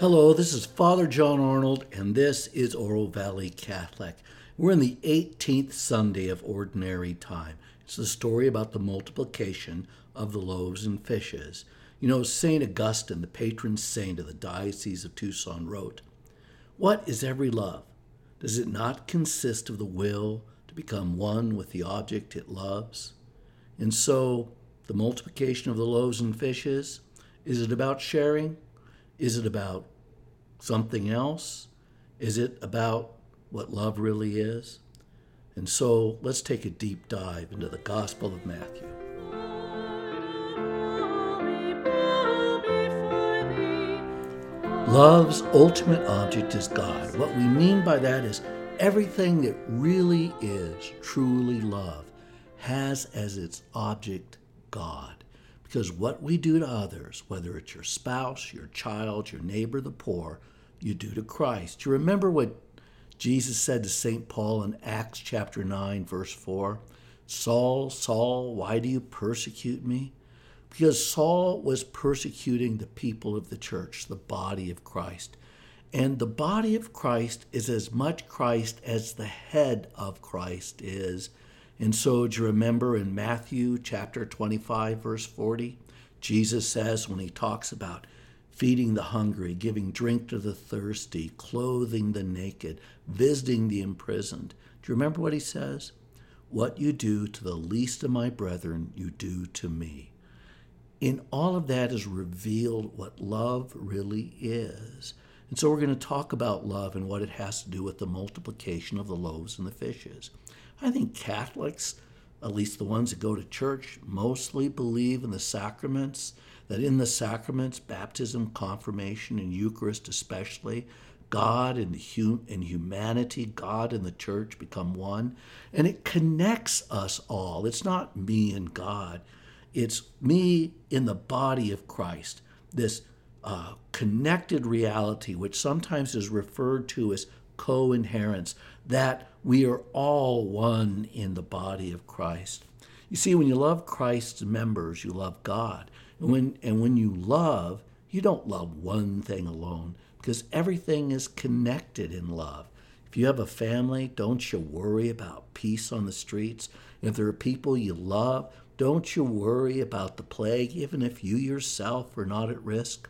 Hello, this is Father John Arnold, and this is Oro Valley Catholic. We're in the 18th Sunday of Ordinary Time. It's the story about the multiplication of the loaves and fishes. You know, St. Augustine, the patron saint of the Diocese of Tucson, wrote, What is every love? Does it not consist of the will to become one with the object it loves? And so, the multiplication of the loaves and fishes, is it about sharing? Is it about something else? Is it about what love really is? And so let's take a deep dive into the Gospel of Matthew. Love's ultimate object is God. What we mean by that is everything that really is truly love has as its object God. Because what we do to others, whether it's your spouse, your child, your neighbor, the poor, you do to Christ. You remember what Jesus said to St. Paul in Acts chapter 9, verse 4 Saul, Saul, why do you persecute me? Because Saul was persecuting the people of the church, the body of Christ. And the body of Christ is as much Christ as the head of Christ is. And so, do you remember in Matthew chapter 25, verse 40? Jesus says, when he talks about feeding the hungry, giving drink to the thirsty, clothing the naked, visiting the imprisoned, do you remember what he says? What you do to the least of my brethren, you do to me. In all of that is revealed what love really is. And so we're going to talk about love and what it has to do with the multiplication of the loaves and the fishes. I think Catholics, at least the ones that go to church, mostly believe in the sacraments, that in the sacraments, baptism, confirmation, and Eucharist especially, God and, hum- and humanity, God and the church become one. And it connects us all. It's not me and God, it's me in the body of Christ, this uh, connected reality, which sometimes is referred to as co inherence, that we are all one in the body of Christ. You see, when you love Christ's members, you love God. And when, and when you love, you don't love one thing alone because everything is connected in love. If you have a family, don't you worry about peace on the streets. If there are people you love, don't you worry about the plague, even if you yourself are not at risk.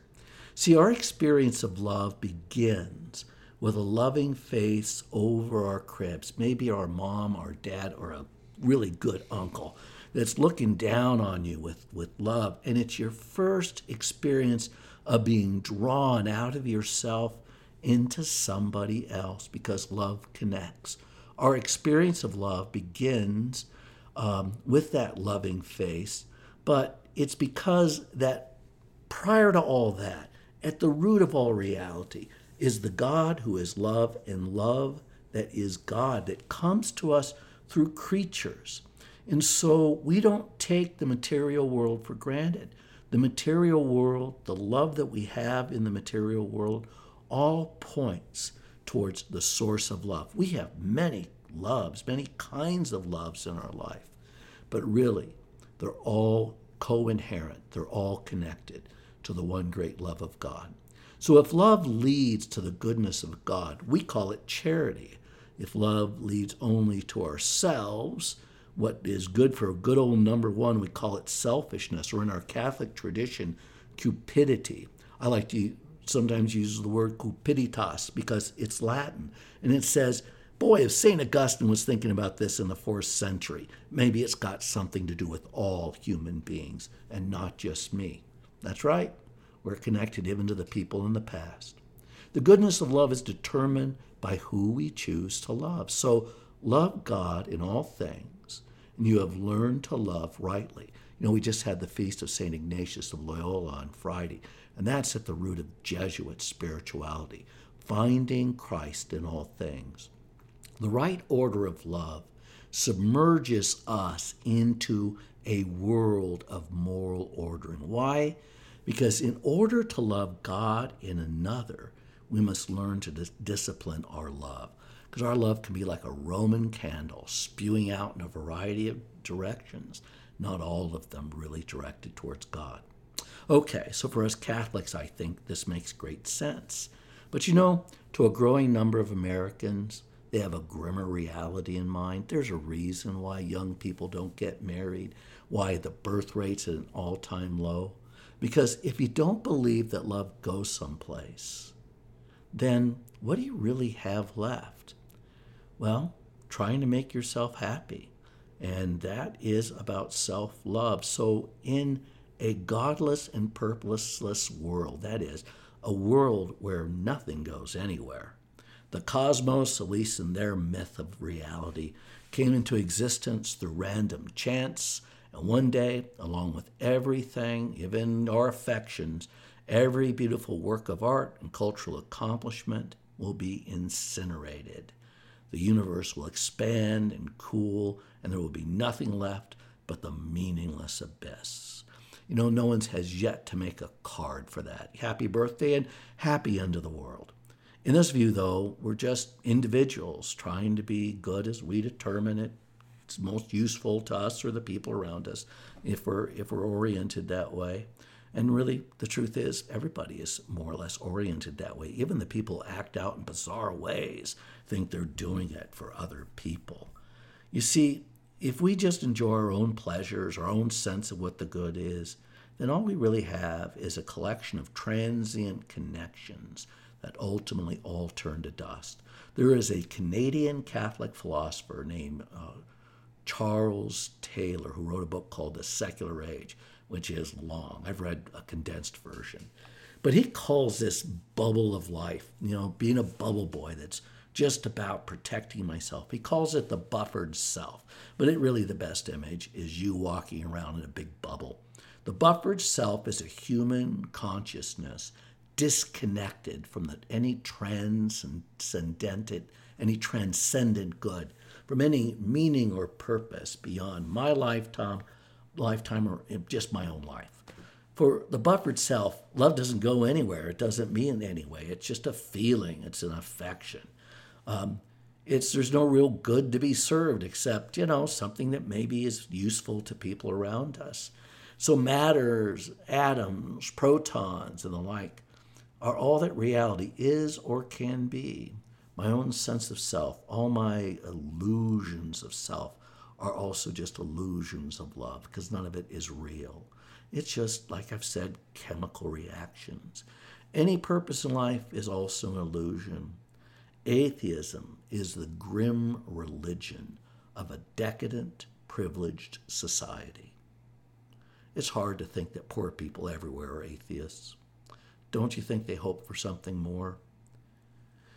See, our experience of love begins with a loving face over our cribs, maybe our mom, our dad, or a really good uncle that's looking down on you with, with love. And it's your first experience of being drawn out of yourself into somebody else because love connects. Our experience of love begins um, with that loving face, but it's because that prior to all that, at the root of all reality, is the God who is love and love that is God that comes to us through creatures. And so we don't take the material world for granted. The material world, the love that we have in the material world, all points towards the source of love. We have many loves, many kinds of loves in our life, but really, they're all co inherent, they're all connected to the one great love of God. So if love leads to the goodness of God, we call it charity. If love leads only to ourselves, what is good for good old number one, we call it selfishness, or in our Catholic tradition, cupidity. I like to sometimes use the word cupiditas because it's Latin. And it says, boy, if St. Augustine was thinking about this in the fourth century, maybe it's got something to do with all human beings and not just me. That's right. We're connected even to the people in the past. The goodness of love is determined by who we choose to love. So love God in all things, and you have learned to love rightly. You know, we just had the feast of St. Ignatius of Loyola on Friday, and that's at the root of Jesuit spirituality, finding Christ in all things. The right order of love submerges us into a world of moral ordering. Why? Because in order to love God in another, we must learn to dis- discipline our love. Because our love can be like a Roman candle spewing out in a variety of directions, not all of them really directed towards God. Okay, so for us Catholics, I think this makes great sense. But you know, to a growing number of Americans, they have a grimmer reality in mind. There's a reason why young people don't get married, why the birth rate's at an all time low. Because if you don't believe that love goes someplace, then what do you really have left? Well, trying to make yourself happy. And that is about self love. So, in a godless and purposeless world, that is, a world where nothing goes anywhere, the cosmos, at least in their myth of reality, came into existence through random chance, and one day, along with everything, even our affections, every beautiful work of art and cultural accomplishment will be incinerated. The universe will expand and cool, and there will be nothing left but the meaningless abyss. You know, no one has yet to make a card for that. Happy birthday and happy end of the world. In this view, though, we're just individuals trying to be good as we determine it. Most useful to us or the people around us if we're if we're oriented that way. And really, the truth is, everybody is more or less oriented that way. Even the people act out in bizarre ways think they're doing it for other people. You see, if we just enjoy our own pleasures, our own sense of what the good is, then all we really have is a collection of transient connections that ultimately all turn to dust. There is a Canadian Catholic philosopher named uh, Charles Taylor who wrote a book called The Secular Age, which is long. I've read a condensed version. But he calls this bubble of life, you know, being a bubble boy that's just about protecting myself. He calls it the buffered self. But it really, the best image is you walking around in a big bubble. The buffered self is a human consciousness disconnected from the, any transcendent, any transcendent good, from any meaning or purpose beyond my lifetime, lifetime or just my own life. For the buffered self, love doesn't go anywhere. It doesn't mean anyway. It's just a feeling. It's an affection. Um, it's there's no real good to be served except you know something that maybe is useful to people around us. So matters, atoms, protons, and the like are all that reality is or can be. My own sense of self, all my illusions of self are also just illusions of love because none of it is real. It's just, like I've said, chemical reactions. Any purpose in life is also an illusion. Atheism is the grim religion of a decadent, privileged society. It's hard to think that poor people everywhere are atheists. Don't you think they hope for something more?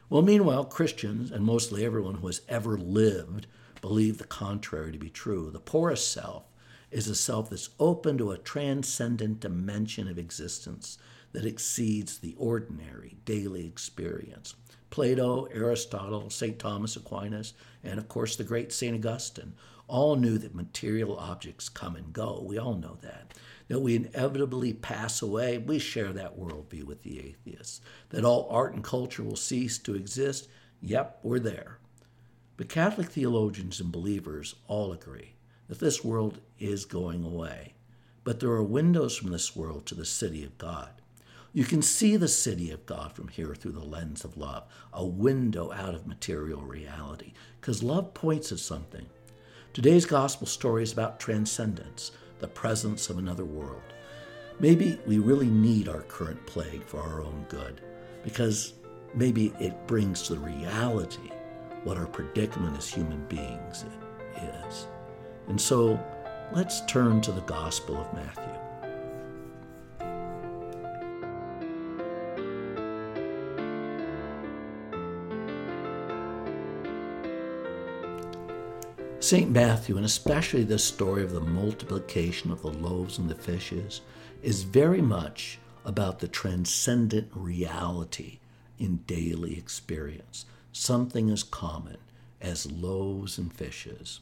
Well, meanwhile, Christians, and mostly everyone who has ever lived, believe the contrary to be true. The porous self is a self that's open to a transcendent dimension of existence that exceeds the ordinary daily experience. Plato, Aristotle, St. Thomas Aquinas, and of course the great St. Augustine all knew that material objects come and go. We all know that that we inevitably pass away, we share that worldview with the atheists. That all art and culture will cease to exist, yep, we're there. But Catholic theologians and believers all agree that this world is going away. But there are windows from this world to the city of God. You can see the city of God from here through the lens of love, a window out of material reality, because love points at something. Today's gospel story is about transcendence, the presence of another world. Maybe we really need our current plague for our own good, because maybe it brings to reality what our predicament as human beings is. And so let's turn to the Gospel of Matthew. St. Matthew, and especially the story of the multiplication of the loaves and the fishes, is very much about the transcendent reality in daily experience, something as common as loaves and fishes.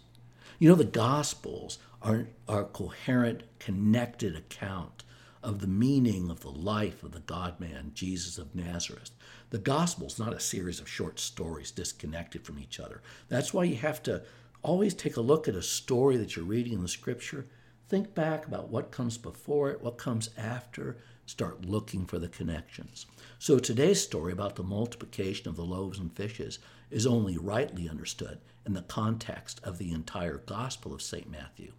You know, the Gospels are, are a coherent, connected account of the meaning of the life of the God man, Jesus of Nazareth. The Gospel is not a series of short stories disconnected from each other. That's why you have to always take a look at a story that you're reading in the scripture. Think back about what comes before it, what comes after. Start looking for the connections. So today's story about the multiplication of the loaves and fishes is only rightly understood in the context of the entire Gospel of St. Matthew.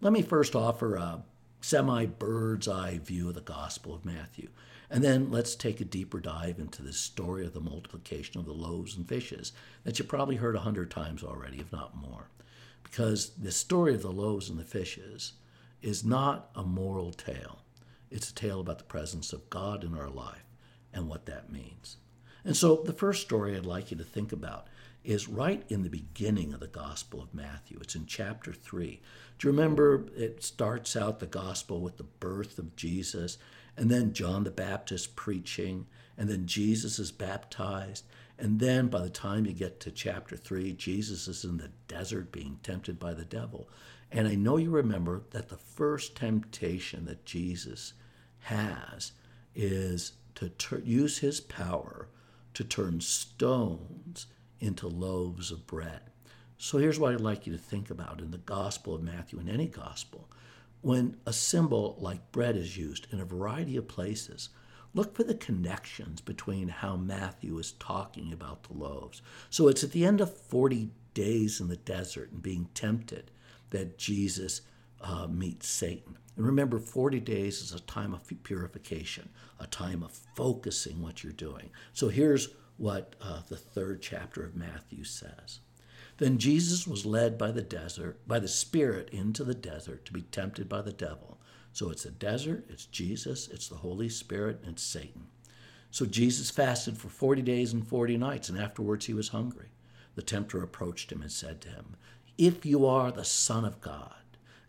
Let me first offer a semi bird's eye view of the Gospel of Matthew. And then let's take a deeper dive into the story of the multiplication of the loaves and fishes that you probably heard a hundred times already, if not more. Because the story of the loaves and the fishes is not a moral tale, it's a tale about the presence of God in our life and what that means. And so the first story I'd like you to think about is right in the beginning of the Gospel of Matthew. It's in chapter 3. Do you remember it starts out the Gospel with the birth of Jesus, and then John the Baptist preaching, and then Jesus is baptized. And then by the time you get to chapter 3, Jesus is in the desert being tempted by the devil. And I know you remember that the first temptation that Jesus has is to ter- use his power to turn stones into loaves of bread. So here's what I'd like you to think about in the Gospel of Matthew, in any Gospel. When a symbol like bread is used in a variety of places, look for the connections between how Matthew is talking about the loaves. So it's at the end of 40 days in the desert and being tempted that Jesus uh, meets Satan. And remember, 40 days is a time of purification, a time of focusing what you're doing. So here's what uh, the third chapter of Matthew says. Then Jesus was led by the desert, by the Spirit into the desert to be tempted by the devil. So it's a desert, it's Jesus, it's the Holy Spirit, and it's Satan. So Jesus fasted for 40 days and 40 nights, and afterwards he was hungry. The tempter approached him and said to him, If you are the Son of God,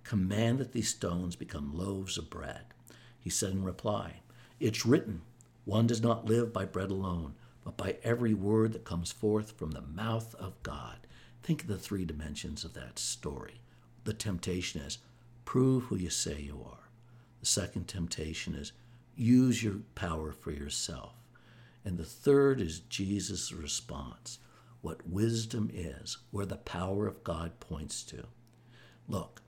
command that these stones become loaves of bread. He said in reply, It's written, one does not live by bread alone but by every word that comes forth from the mouth of God. Think of the three dimensions of that story. The temptation is prove who you say you are. The second temptation is use your power for yourself. And the third is Jesus' response what wisdom is, where the power of God points to. Look,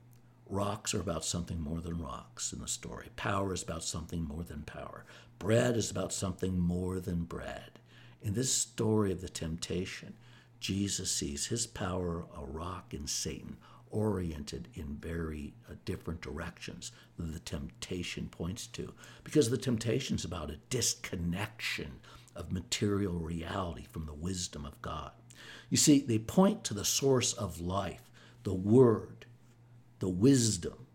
rocks are about something more than rocks in the story. Power is about something more than power. Bread is about something more than bread. In this story of the temptation, Jesus sees his power, a rock, and Satan oriented in very uh, different directions than the temptation points to. Because the temptation is about a disconnection of material reality from the wisdom of God. You see, they point to the source of life, the Word, the wisdom,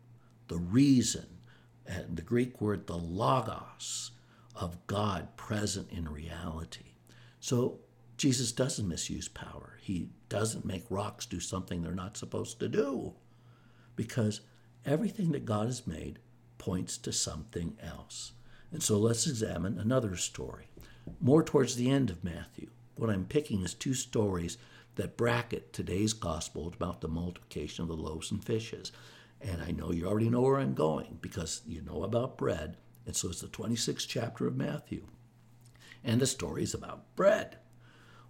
the reason, and the Greek word, the logos of God present in reality. So Jesus doesn't misuse power. He doesn't make rocks do something they're not supposed to do because everything that God has made points to something else. And so let's examine another story, more towards the end of Matthew. What I'm picking is two stories that bracket today's gospel about the multiplication of the loaves and fishes. And I know you already know where I'm going because you know about bread. And so it's the 26th chapter of Matthew and the story is about bread.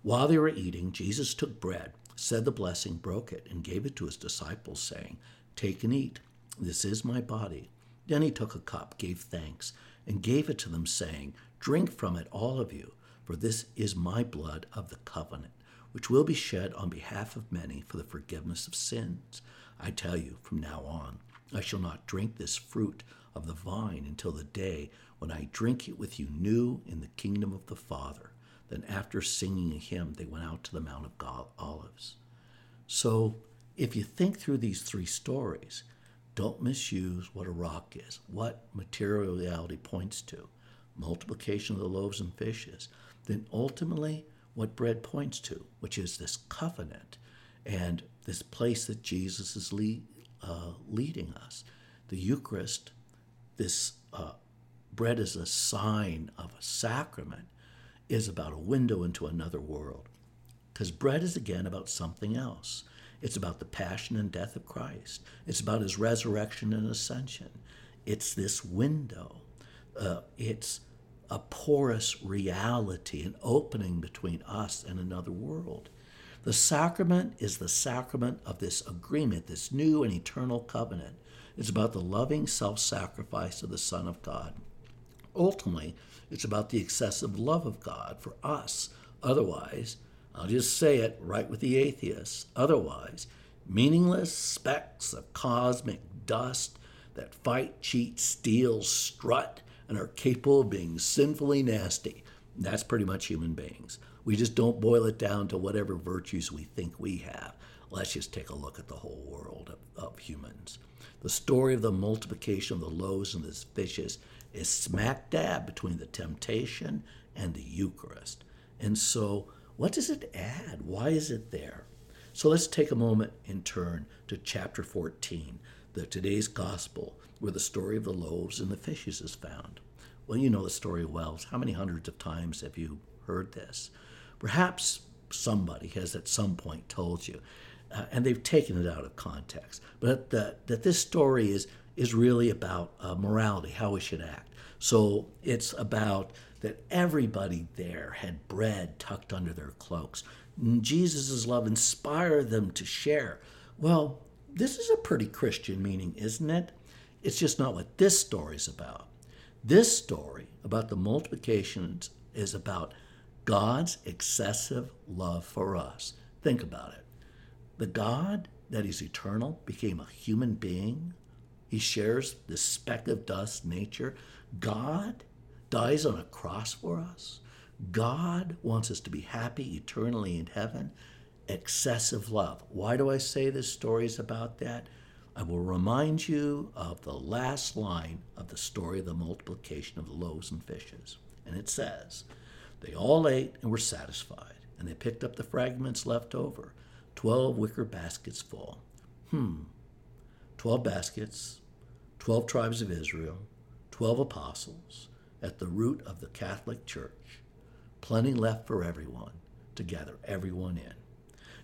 While they were eating, Jesus took bread, said the blessing, broke it, and gave it to his disciples, saying, Take and eat. This is my body. Then he took a cup, gave thanks, and gave it to them, saying, Drink from it, all of you, for this is my blood of the covenant, which will be shed on behalf of many for the forgiveness of sins. I tell you, from now on, I shall not drink this fruit of the vine until the day when I drink it with you new in the kingdom of the Father. Then, after singing a hymn, they went out to the Mount of Olives. So, if you think through these three stories, don't misuse what a rock is, what material reality points to, multiplication of the loaves and fishes, then ultimately what bread points to, which is this covenant and this place that Jesus is lead, uh, leading us. The Eucharist, this uh, bread as a sign of a sacrament is about a window into another world. Because bread is again about something else. It's about the passion and death of Christ, it's about his resurrection and ascension. It's this window, uh, it's a porous reality, an opening between us and another world. The sacrament is the sacrament of this agreement, this new and eternal covenant It's about the loving self sacrifice of the Son of God. Ultimately, it's about the excessive love of God for us. Otherwise, I'll just say it right with the atheists. Otherwise, meaningless specks of cosmic dust that fight, cheat, steal, strut, and are capable of being sinfully nasty. That's pretty much human beings. We just don't boil it down to whatever virtues we think we have. Let's just take a look at the whole world of, of humans. The story of the multiplication of the loaves and the fishes is smack dab between the temptation and the Eucharist. And so, what does it add? Why is it there? So let's take a moment and turn to chapter 14, the today's gospel, where the story of the loaves and the fishes is found. Well, you know the story well. How many hundreds of times have you heard this? Perhaps somebody has at some point told you, uh, and they've taken it out of context, but that, that this story is, is really about uh, morality, how we should act. So it's about that everybody there had bread tucked under their cloaks. Jesus' love inspired them to share. Well, this is a pretty Christian meaning, isn't it? It's just not what this story is about. This story about the multiplications is about God's excessive love for us. Think about it. The God that is eternal became a human being. He shares the speck of dust nature. God dies on a cross for us. God wants us to be happy eternally in heaven. Excessive love. Why do I say this story is about that? I will remind you of the last line of the story of the multiplication of the loaves and fishes. And it says, They all ate and were satisfied, and they picked up the fragments left over, twelve wicker baskets full. Hmm. Twelve baskets, twelve tribes of Israel, twelve apostles, at the root of the Catholic Church. Plenty left for everyone to gather everyone in.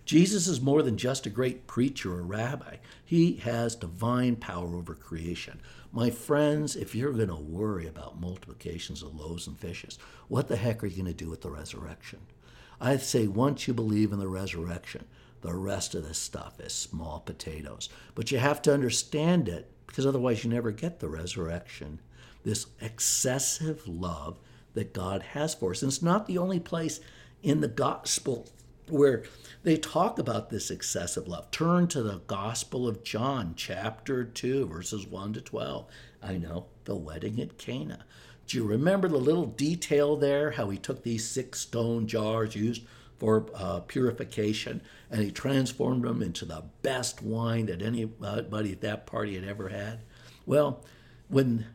Jesus is more than just a great preacher or rabbi. He has divine power over creation. My friends, if you're going to worry about multiplications of loaves and fishes, what the heck are you going to do with the resurrection? I say once you believe in the resurrection, the rest of this stuff is small potatoes. But you have to understand it because otherwise you never get the resurrection. This excessive love that God has for us. And it's not the only place in the gospel where they talk about this excessive love. Turn to the Gospel of John, chapter 2, verses 1 to 12. I know, the wedding at Cana. Do you remember the little detail there? How he took these six stone jars used for uh, purification and he transformed them into the best wine that anybody at that party had ever had? Well, when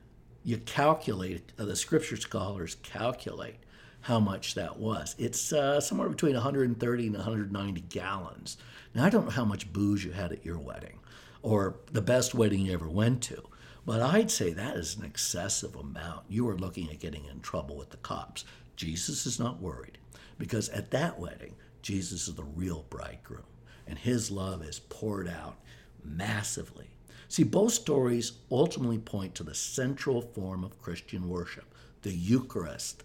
you calculate, uh, the scripture scholars calculate how much that was. It's uh, somewhere between 130 and 190 gallons. Now, I don't know how much booze you had at your wedding or the best wedding you ever went to, but I'd say that is an excessive amount. You are looking at getting in trouble with the cops. Jesus is not worried because at that wedding, Jesus is the real bridegroom and his love is poured out massively. See, both stories ultimately point to the central form of Christian worship, the Eucharist,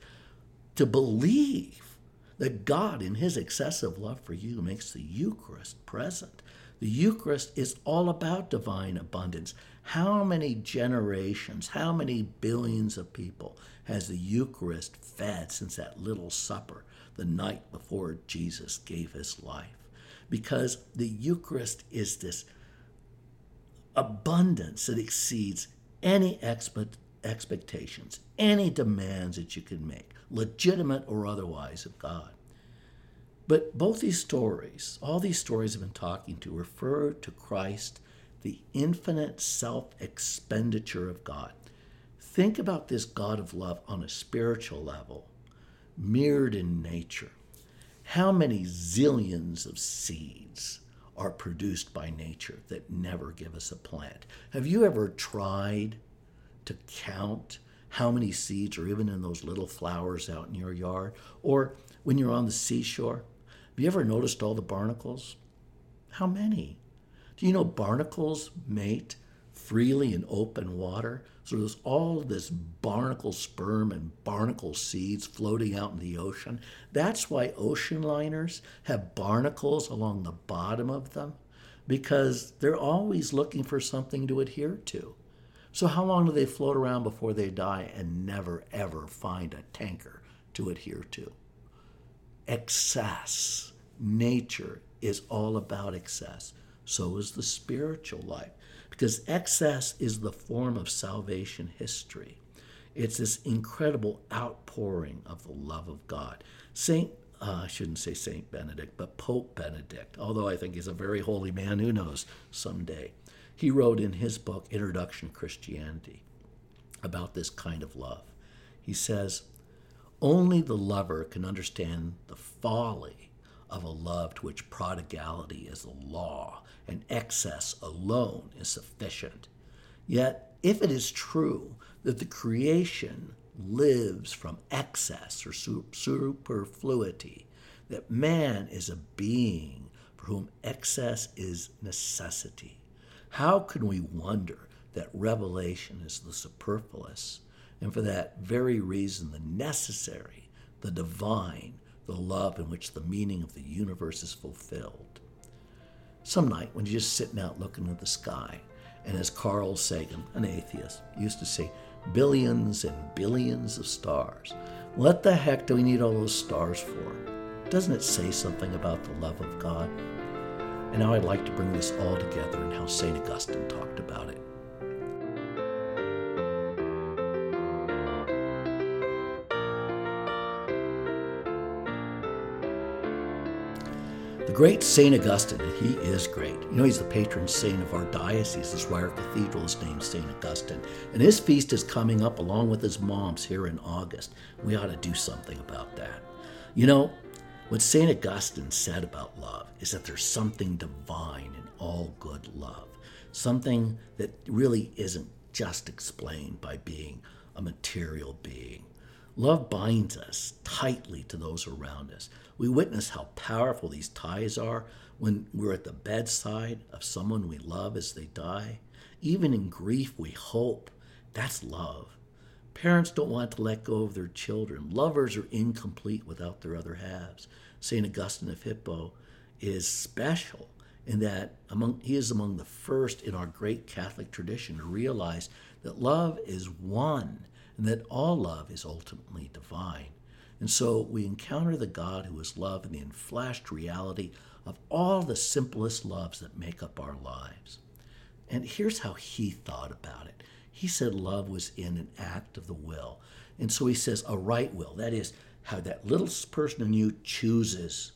to believe that God, in His excessive love for you, makes the Eucharist present. The Eucharist is all about divine abundance. How many generations, how many billions of people has the Eucharist fed since that little supper the night before Jesus gave his life? Because the Eucharist is this abundance that exceeds any expe- expectations, any demands that you can make legitimate or otherwise, of God. But both these stories, all these stories I've been talking to, refer to Christ, the infinite self expenditure of God. Think about this God of love on a spiritual level, mirrored in nature. How many zillions of seeds are produced by nature that never give us a plant? Have you ever tried to count how many seeds are even in those little flowers out in your yard. Or when you're on the seashore, have you ever noticed all the barnacles? How many? Do you know barnacles mate freely in open water? So there's all this barnacle sperm and barnacle seeds floating out in the ocean. That's why ocean liners have barnacles along the bottom of them because they're always looking for something to adhere to. So, how long do they float around before they die and never ever find a tanker to adhere to? Excess. Nature is all about excess. So is the spiritual life, because excess is the form of salvation history. It's this incredible outpouring of the love of God. Saint uh, I shouldn't say Saint Benedict, but Pope Benedict, although I think he's a very holy man, who knows someday. He wrote in his book, Introduction to Christianity, about this kind of love. He says, Only the lover can understand the folly of a love to which prodigality is the law and excess alone is sufficient. Yet, if it is true that the creation lives from excess or superfluity, that man is a being for whom excess is necessity. How can we wonder that revelation is the superfluous, and for that very reason, the necessary, the divine, the love in which the meaning of the universe is fulfilled? Some night when you're just sitting out looking at the sky, and as Carl Sagan, an atheist, used to say, billions and billions of stars. What the heck do we need all those stars for? Doesn't it say something about the love of God? And now I'd like to bring this all together and how St. Augustine talked about it. The great St. Augustine, and he is great. You know, he's the patron saint of our diocese. That's why our cathedral is named St. Augustine. And his feast is coming up along with his mom's here in August. We ought to do something about that. You know, what St. Augustine said about love is that there's something divine in all good love, something that really isn't just explained by being a material being. Love binds us tightly to those around us. We witness how powerful these ties are when we're at the bedside of someone we love as they die. Even in grief, we hope. That's love. Parents don't want to let go of their children. Lovers are incomplete without their other halves. St. Augustine of Hippo is special in that among, he is among the first in our great Catholic tradition to realize that love is one and that all love is ultimately divine. And so we encounter the God who is love in the enfleshed reality of all the simplest loves that make up our lives. And here's how he thought about it. He said love was in an act of the will. And so he says a right will. That is how that little person in you chooses.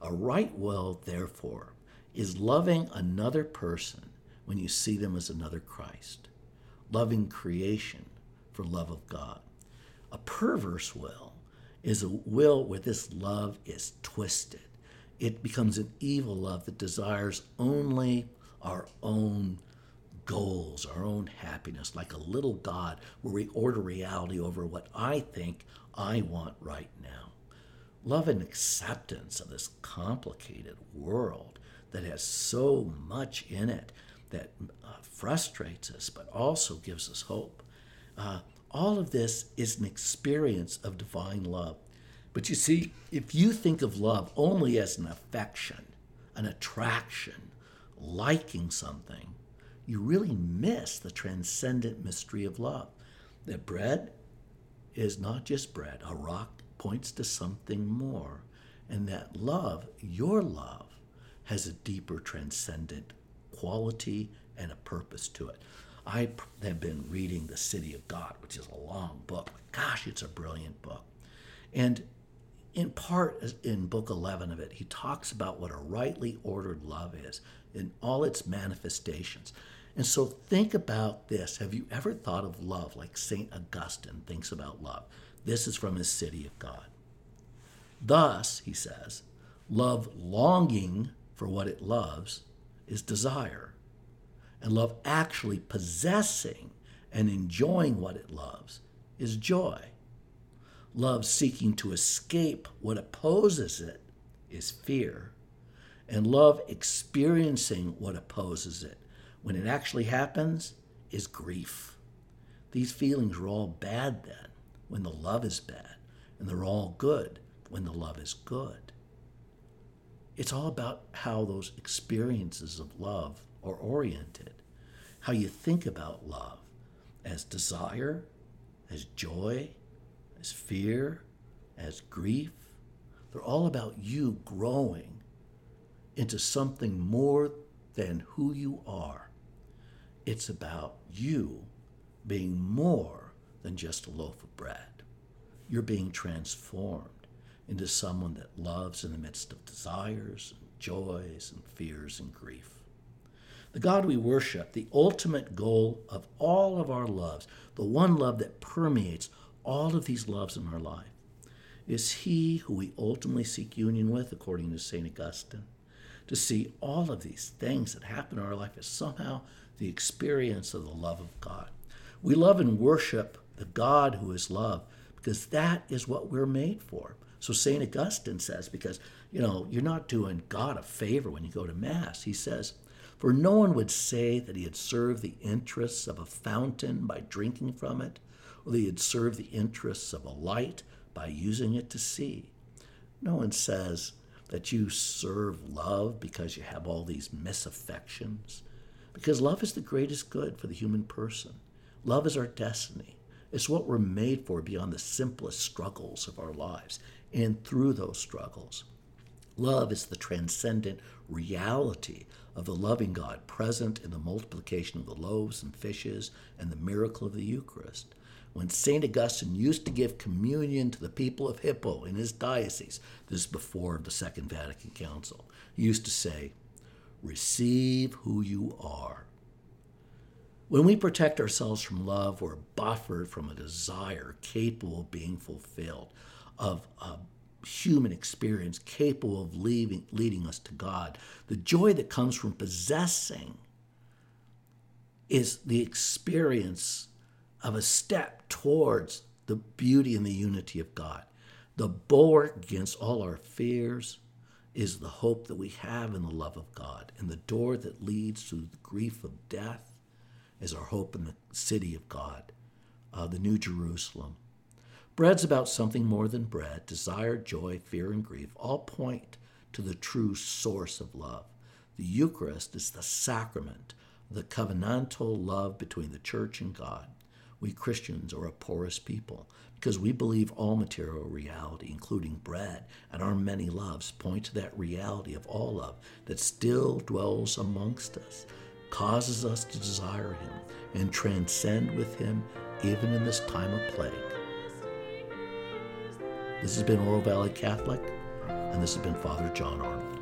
A right will, therefore, is loving another person when you see them as another Christ, loving creation for love of God. A perverse will is a will where this love is twisted. It becomes an evil love that desires only our own goals, our own happiness, like a little God where we order reality over what I think I want right now. Love and acceptance of this complicated world that has so much in it that uh, frustrates us but also gives us hope. Uh, all of this is an experience of divine love. But you see, if you think of love only as an affection, an attraction, liking something, you really miss the transcendent mystery of love. That bread is not just bread, a rock points to something more. And that love, your love, has a deeper transcendent quality and a purpose to it. I have been reading The City of God, which is a long book. Gosh, it's a brilliant book. And in part, in book 11 of it, he talks about what a rightly ordered love is in all its manifestations. And so think about this. Have you ever thought of love like St. Augustine thinks about love? This is from his City of God. Thus, he says, love longing for what it loves is desire and love actually possessing and enjoying what it loves is joy. Love seeking to escape what opposes it is fear. And love experiencing what opposes it when it actually happens is grief. These feelings are all bad then when the love is bad, and they're all good when the love is good. it's all about how those experiences of love are oriented, how you think about love as desire, as joy, as fear, as grief. They're all about you growing into something more than who you are. It's about you being more than just a loaf of bread. You're being transformed into someone that loves in the midst of desires and joys and fears and grief. The God we worship, the ultimate goal of all of our loves, the one love that permeates all of these loves in our life, is He who we ultimately seek union with, according to St. Augustine. To see all of these things that happen in our life as somehow the experience of the love of God. We love and worship the God who is love because that is what we're made for. So St. Augustine says, because, you know, you're not doing God a favor when you go to Mass. He says, for no one would say that he had served the interests of a fountain by drinking from it, or that he had served the interests of a light by using it to see. No one says that you serve love because you have all these misaffections, because love is the greatest good for the human person. Love is our destiny. It's what we're made for beyond the simplest struggles of our lives and through those struggles. Love is the transcendent reality of the loving God present in the multiplication of the loaves and fishes and the miracle of the Eucharist. When St. Augustine used to give communion to the people of Hippo in his diocese, this is before the Second Vatican Council, he used to say, Receive who you are. When we protect ourselves from love, we're buffered from a desire capable of being fulfilled of a human experience capable of leaving, leading us to God. The joy that comes from possessing is the experience of a step towards the beauty and the unity of God. The bulwark against all our fears is the hope that we have in the love of God. And the door that leads to the grief of death is our hope in the city of God, uh, the New Jerusalem. Bread's about something more than bread. Desire, joy, fear, and grief all point to the true source of love. The Eucharist is the sacrament, the covenantal love between the church and God. We Christians are a porous people because we believe all material reality, including bread and our many loves, point to that reality of all love that still dwells amongst us, causes us to desire Him, and transcend with Him even in this time of plague. This has been Oro Valley Catholic, and this has been Father John Arnold.